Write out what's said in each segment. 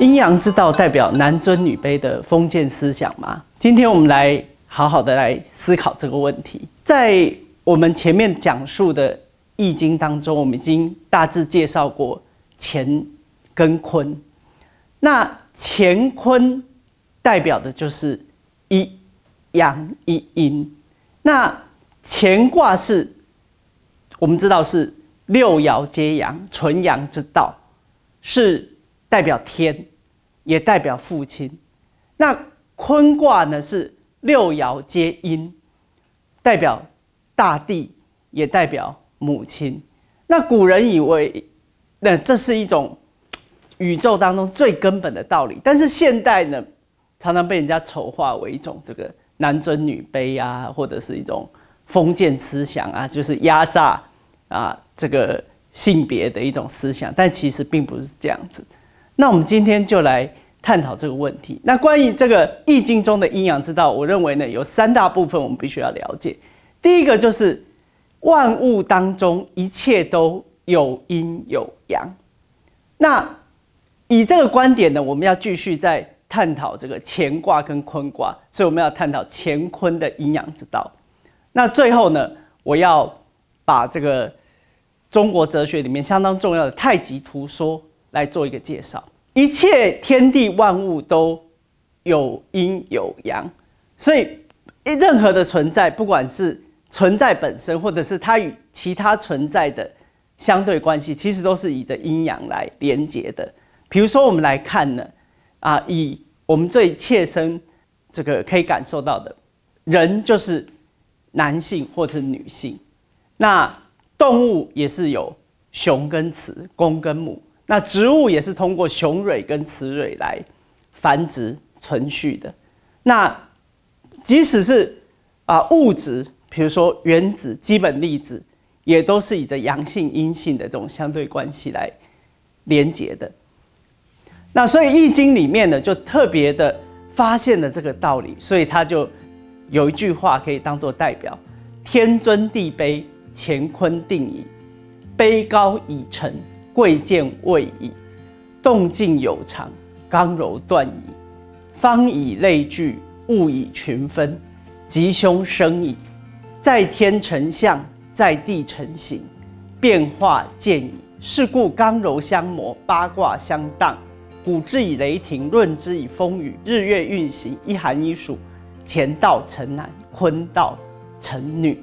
阴阳之道代表男尊女卑的封建思想吗？今天我们来好好的来思考这个问题。在我们前面讲述的《易经》当中，我们已经大致介绍过乾跟坤。那乾坤代表的就是一阳一阴。那乾卦是，我们知道是六爻皆阳，纯阳之道，是代表天，也代表父亲。那坤卦呢是六爻皆阴，代表大地，也代表母亲。那古人以为，那这是一种宇宙当中最根本的道理，但是现代呢，常常被人家丑化为一种这个。男尊女卑啊，或者是一种封建思想啊，就是压榨啊这个性别的一种思想，但其实并不是这样子。那我们今天就来探讨这个问题。那关于这个《易经》中的阴阳之道，我认为呢有三大部分我们必须要了解。第一个就是万物当中一切都有阴有阳。那以这个观点呢，我们要继续在。探讨这个乾卦跟坤卦，所以我们要探讨乾坤的阴阳之道。那最后呢，我要把这个中国哲学里面相当重要的太极图说来做一个介绍。一切天地万物都有阴有阳，所以任何的存在，不管是存在本身，或者是它与其他存在的相对关系，其实都是以着阴阳来连接的。比如说，我们来看呢，啊，以我们最切身，这个可以感受到的，人就是男性或者是女性，那动物也是有雄跟雌、公跟母，那植物也是通过雄蕊跟雌蕊来繁殖存续的。那即使是啊物质，比如说原子、基本粒子，也都是以着阳性、阴性的这种相对关系来连接的。那所以《易经》里面呢，就特别的发现了这个道理，所以他就有一句话可以当做代表：天尊地卑，乾坤定矣；卑高以成，贵贱位矣；动静有常，刚柔断矣；方以类聚，物以群分，吉凶生矣。在天成象，在地成形，变化见矣。是故刚柔相磨，八卦相当。古之以雷霆，论之以风雨，日月运行，一寒一暑，乾道成男，坤道成女。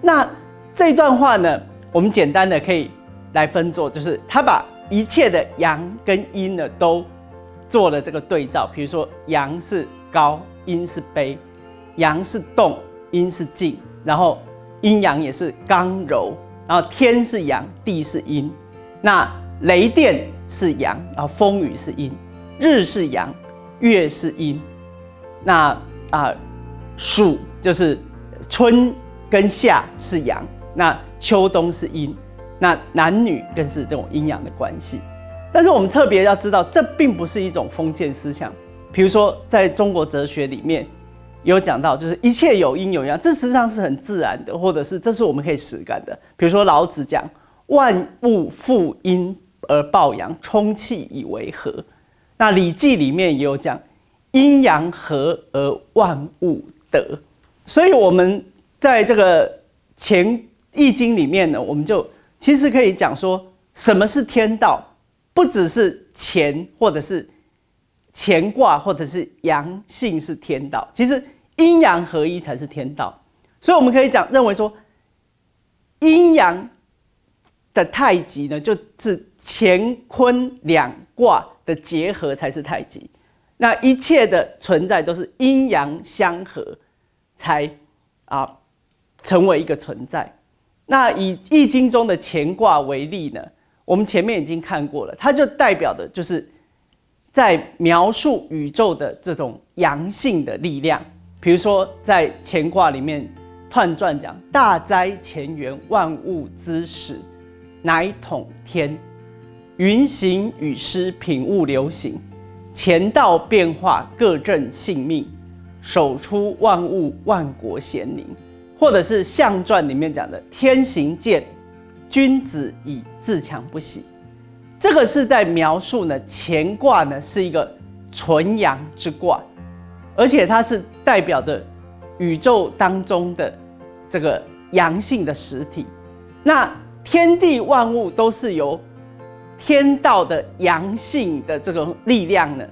那这段话呢，我们简单的可以来分作，就是他把一切的阳跟阴呢都做了这个对照。比如说，阳是高，阴是卑；阳是动，阴是静；然后阴阳也是刚柔；然后天是阳，地是阴。那雷电。是阳，然后风雨是阴，日是阳，月是阴，那啊，暑就是春跟夏是阳，那秋冬是阴，那男女更是这种阴阳的关系。但是我们特别要知道，这并不是一种封建思想。比如说，在中国哲学里面有讲到，就是一切有阴有阳，这实际上是很自然的，或者是这是我们可以实感的。比如说老子讲万物负阴。而抱阳，充气以为和。那《礼记》里面也有讲，阴阳和而万物得。所以，我们在这个《前易经》里面呢，我们就其实可以讲说，什么是天道？不只是乾，或者是乾卦，或者是阳性是天道。其实阴阳合一才是天道。所以，我们可以讲认为说，阴阳的太极呢，就是。乾坤两卦的结合才是太极，那一切的存在都是阴阳相合，才啊成为一个存在。那以易经中的乾卦为例呢，我们前面已经看过了，它就代表的就是在描述宇宙的这种阳性的力量。比如说在乾卦里面，彖传讲大哉乾元，万物之始，乃统天。云行雨施，品物流行，乾道变化，各正性命，守出万物，万国咸宁。或者是象传里面讲的“天行健，君子以自强不息”。这个是在描述呢，乾卦呢是一个纯阳之卦，而且它是代表的宇宙当中的这个阳性的实体。那天地万物都是由天道的阳性的这种力量呢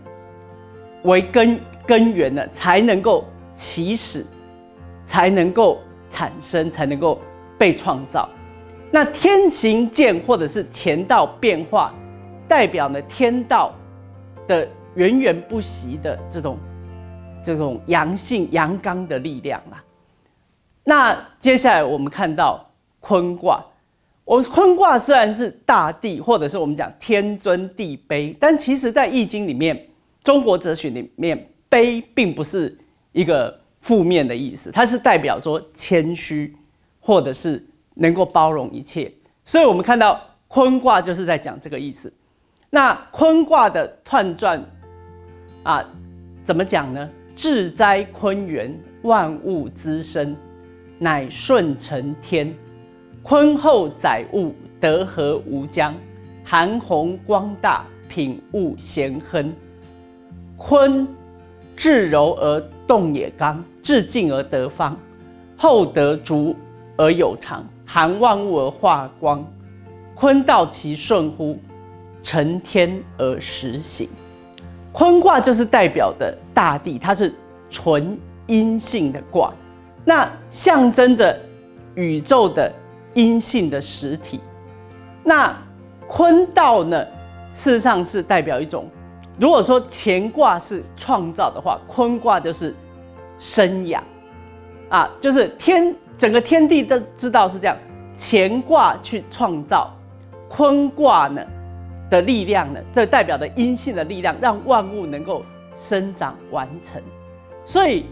为根根源呢，才能够起始，才能够产生，才能够被创造。那天行健或者是乾道变化，代表呢天道的源源不息的这种这种阳性阳刚的力量啦。那接下来我们看到坤卦，我们坤卦虽然是大地或者是我们讲天尊地卑，但其实在易经里面，中国哲学里面卑并不是一个负面的意思，它是代表说谦虚或者是。能够包容一切，所以我们看到坤卦就是在讲这个意思。那坤卦的彖传啊，怎么讲呢？至哉坤元，万物滋生，乃顺承天。坤厚载物，德和无疆。含弘光大，品物咸亨。坤至柔而动也刚，至静而得方，厚德足而有常。含万物而化光，坤道其顺乎？承天而实行。坤卦就是代表的大地，它是纯阴性的卦，那象征着宇宙的阴性的实体。那坤道呢，事实上是代表一种，如果说乾卦是创造的话，坤卦就是生养啊，就是天。整个天地都知道是这样，乾卦去创造，坤卦呢的力量呢，这代表的阴性的力量，让万物能够生长完成。所以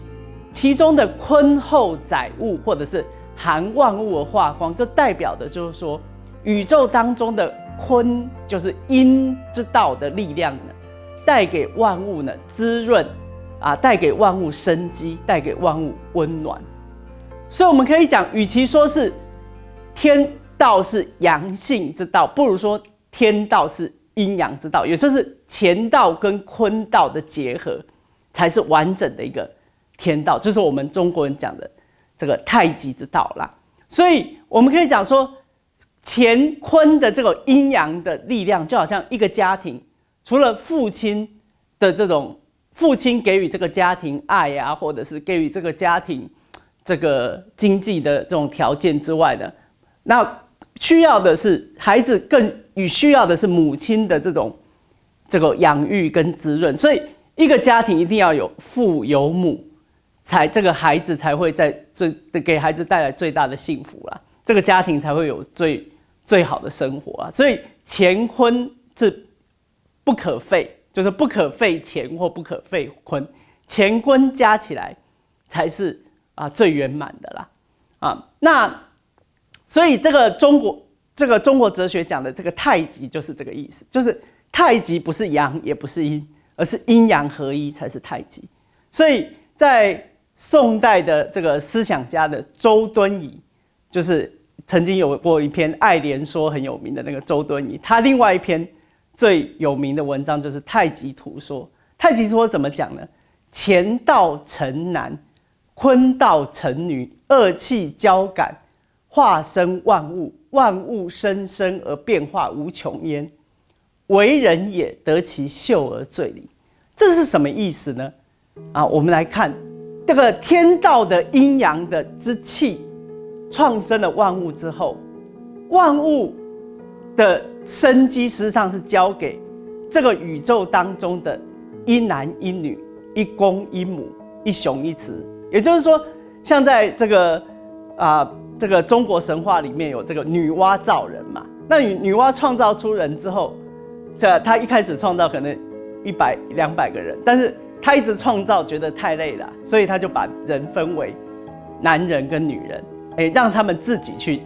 其中的坤厚载物，或者是含万物而化光，就代表的就是说，宇宙当中的坤就是阴之道的力量呢，带给万物呢滋润啊，带给万物生机，带给万物温暖。所以我们可以讲，与其说是天道是阳性之道，不如说天道是阴阳之道，也就是乾道跟坤道的结合，才是完整的一个天道，就是我们中国人讲的这个太极之道啦。所以我们可以讲说，乾坤的这个阴阳的力量，就好像一个家庭，除了父亲的这种父亲给予这个家庭爱呀，或者是给予这个家庭。这个经济的这种条件之外的，那需要的是孩子更与需要的是母亲的这种这个养育跟滋润，所以一个家庭一定要有父有母，才这个孩子才会在最给孩子带来最大的幸福啦，这个家庭才会有最最好的生活啊，所以乾坤是不可废，就是不可废乾或不可废坤，乾坤加起来才是。啊，最圆满的啦，啊，那所以这个中国这个中国哲学讲的这个太极就是这个意思，就是太极不是阳也不是阴，而是阴阳合一才是太极。所以在宋代的这个思想家的周敦颐，就是曾经有过一篇《爱莲说》很有名的那个周敦颐，他另外一篇最有名的文章就是《太极图说》。太极图说怎么讲呢？乾道成男。坤道成女，二气交感，化生万物，万物生生而变化无穷焉。为人也得其秀而最礼，这是什么意思呢？啊，我们来看这个天道的阴阳的之气，创生了万物之后，万物的生机实际上是交给这个宇宙当中的一男一女，一公一母，一雄一雌。也就是说，像在这个啊，这个中国神话里面有这个女娲造人嘛。那女女娲创造出人之后，这她一开始创造可能一百两百个人，但是她一直创造觉得太累了，所以她就把人分为男人跟女人，哎，让他们自己去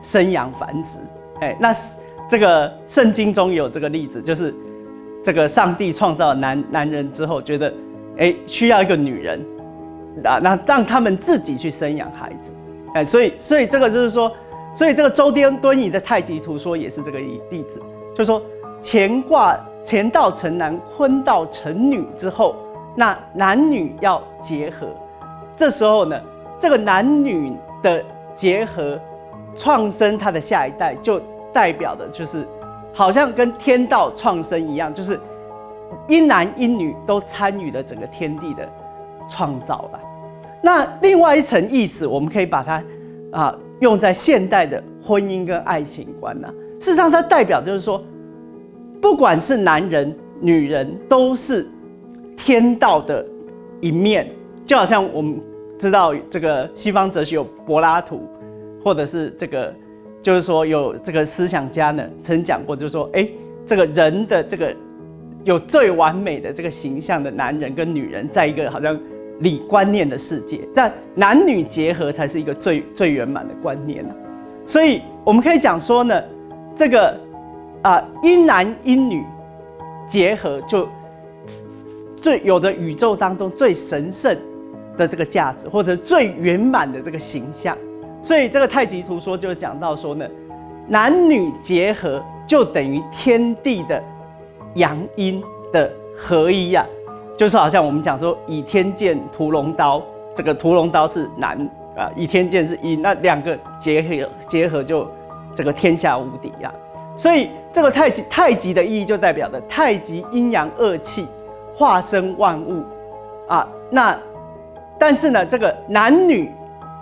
生养繁殖。哎，那这个圣经中有这个例子，就是这个上帝创造男男人之后，觉得哎需要一个女人。啊，那让他们自己去生养孩子，哎，所以，所以这个就是说，所以这个周敦敦颐的太极图说也是这个例子，就是说，乾卦乾道成男，坤道成女之后，那男女要结合，这时候呢，这个男女的结合，创生他的下一代，就代表的就是，好像跟天道创生一样，就是一男一女都参与了整个天地的创造了。那另外一层意思，我们可以把它啊用在现代的婚姻跟爱情观呢。事实上，它代表就是说，不管是男人、女人，都是天道的一面。就好像我们知道这个西方哲学有柏拉图，或者是这个，就是说有这个思想家呢曾讲过，就是说，哎，这个人的这个有最完美的这个形象的男人跟女人，在一个好像。理观念的世界，但男女结合才是一个最最圆满的观念呢。所以我们可以讲说呢，这个啊阴男阴女结合，就最有的宇宙当中最神圣的这个价值，或者最圆满的这个形象。所以这个太极图说就讲到说呢，男女结合就等于天地的阳阴的合一呀。就是好像我们讲说倚天剑屠龙刀，这个屠龙刀是男啊，倚天剑是阴，那两个结合结合就这个天下无敌呀。所以这个太极太极的意义就代表着太极阴阳二气化生万物啊。那但是呢，这个男女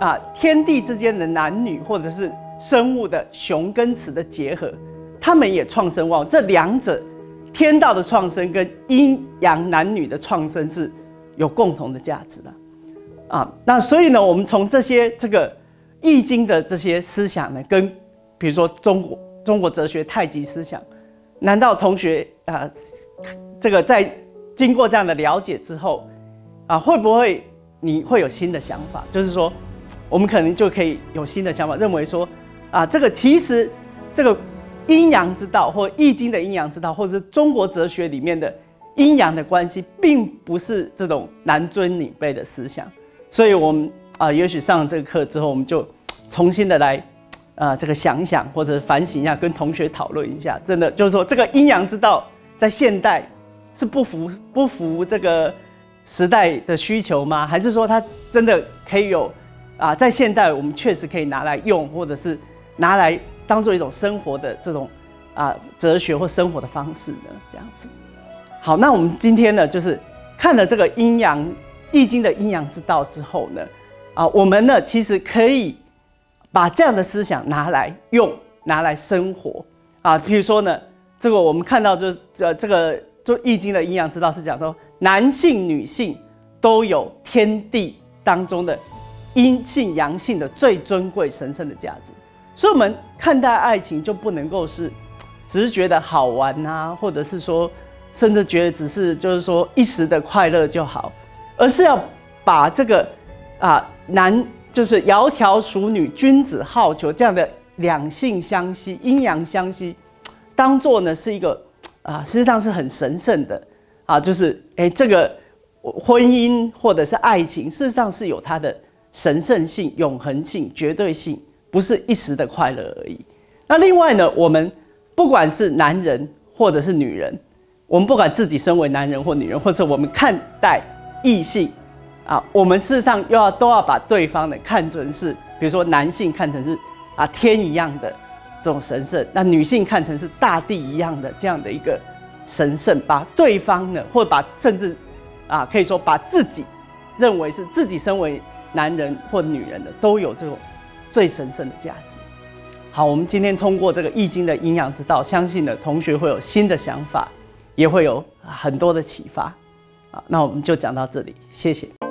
啊，天地之间的男女或者是生物的雄跟雌的结合，他们也创生万物，这两者。天道的创生跟阴阳男女的创生是有共同的价值的，啊，那所以呢，我们从这些这个易经的这些思想呢，跟比如说中国中国哲学太极思想，难道同学啊，这个在经过这样的了解之后，啊，会不会你会有新的想法？就是说，我们可能就可以有新的想法，认为说，啊，这个其实这个。阴阳之道，或易经的阴阳之道，或者是中国哲学里面的阴阳的关系，并不是这种男尊女卑的思想。所以，我们啊，也许上了这个课之后，我们就重新的来啊，这个想想或者反省一下，跟同学讨论一下。真的就是说，这个阴阳之道在现代是不符不符这个时代的需求吗？还是说它真的可以有啊？在现代，我们确实可以拿来用，或者是拿来。当做一种生活的这种啊哲学或生活的方式呢，这样子。好，那我们今天呢，就是看了这个阴阳易经的阴阳之道之后呢，啊，我们呢其实可以把这样的思想拿来用，拿来生活啊。比如说呢，这个我们看到就这这个做易经的阴阳之道是讲说，男性女性都有天地当中的阴性阳性的最尊贵神圣的价值。所以，我们看待爱情就不能够是，只是觉得好玩啊，或者是说，甚至觉得只是就是说一时的快乐就好，而是要把这个啊男就是窈窕淑女，君子好逑这样的两性相吸、阴阳相吸，当做呢是一个啊，实际上是很神圣的啊，就是哎这个婚姻或者是爱情，事实上是有它的神圣性、永恒性、绝对性。不是一时的快乐而已。那另外呢，我们不管是男人或者是女人，我们不管自己身为男人或女人，或者我们看待异性啊，我们事实上又要都要把对方呢看成是，比如说男性看成是啊天一样的这种神圣，那女性看成是大地一样的这样的一个神圣，把对方呢，或把甚至啊可以说把自己认为是自己身为男人或女人的，都有这种。最神圣的价值。好，我们今天通过这个易经的阴阳之道，相信呢同学会有新的想法，也会有很多的启发。啊，那我们就讲到这里，谢谢。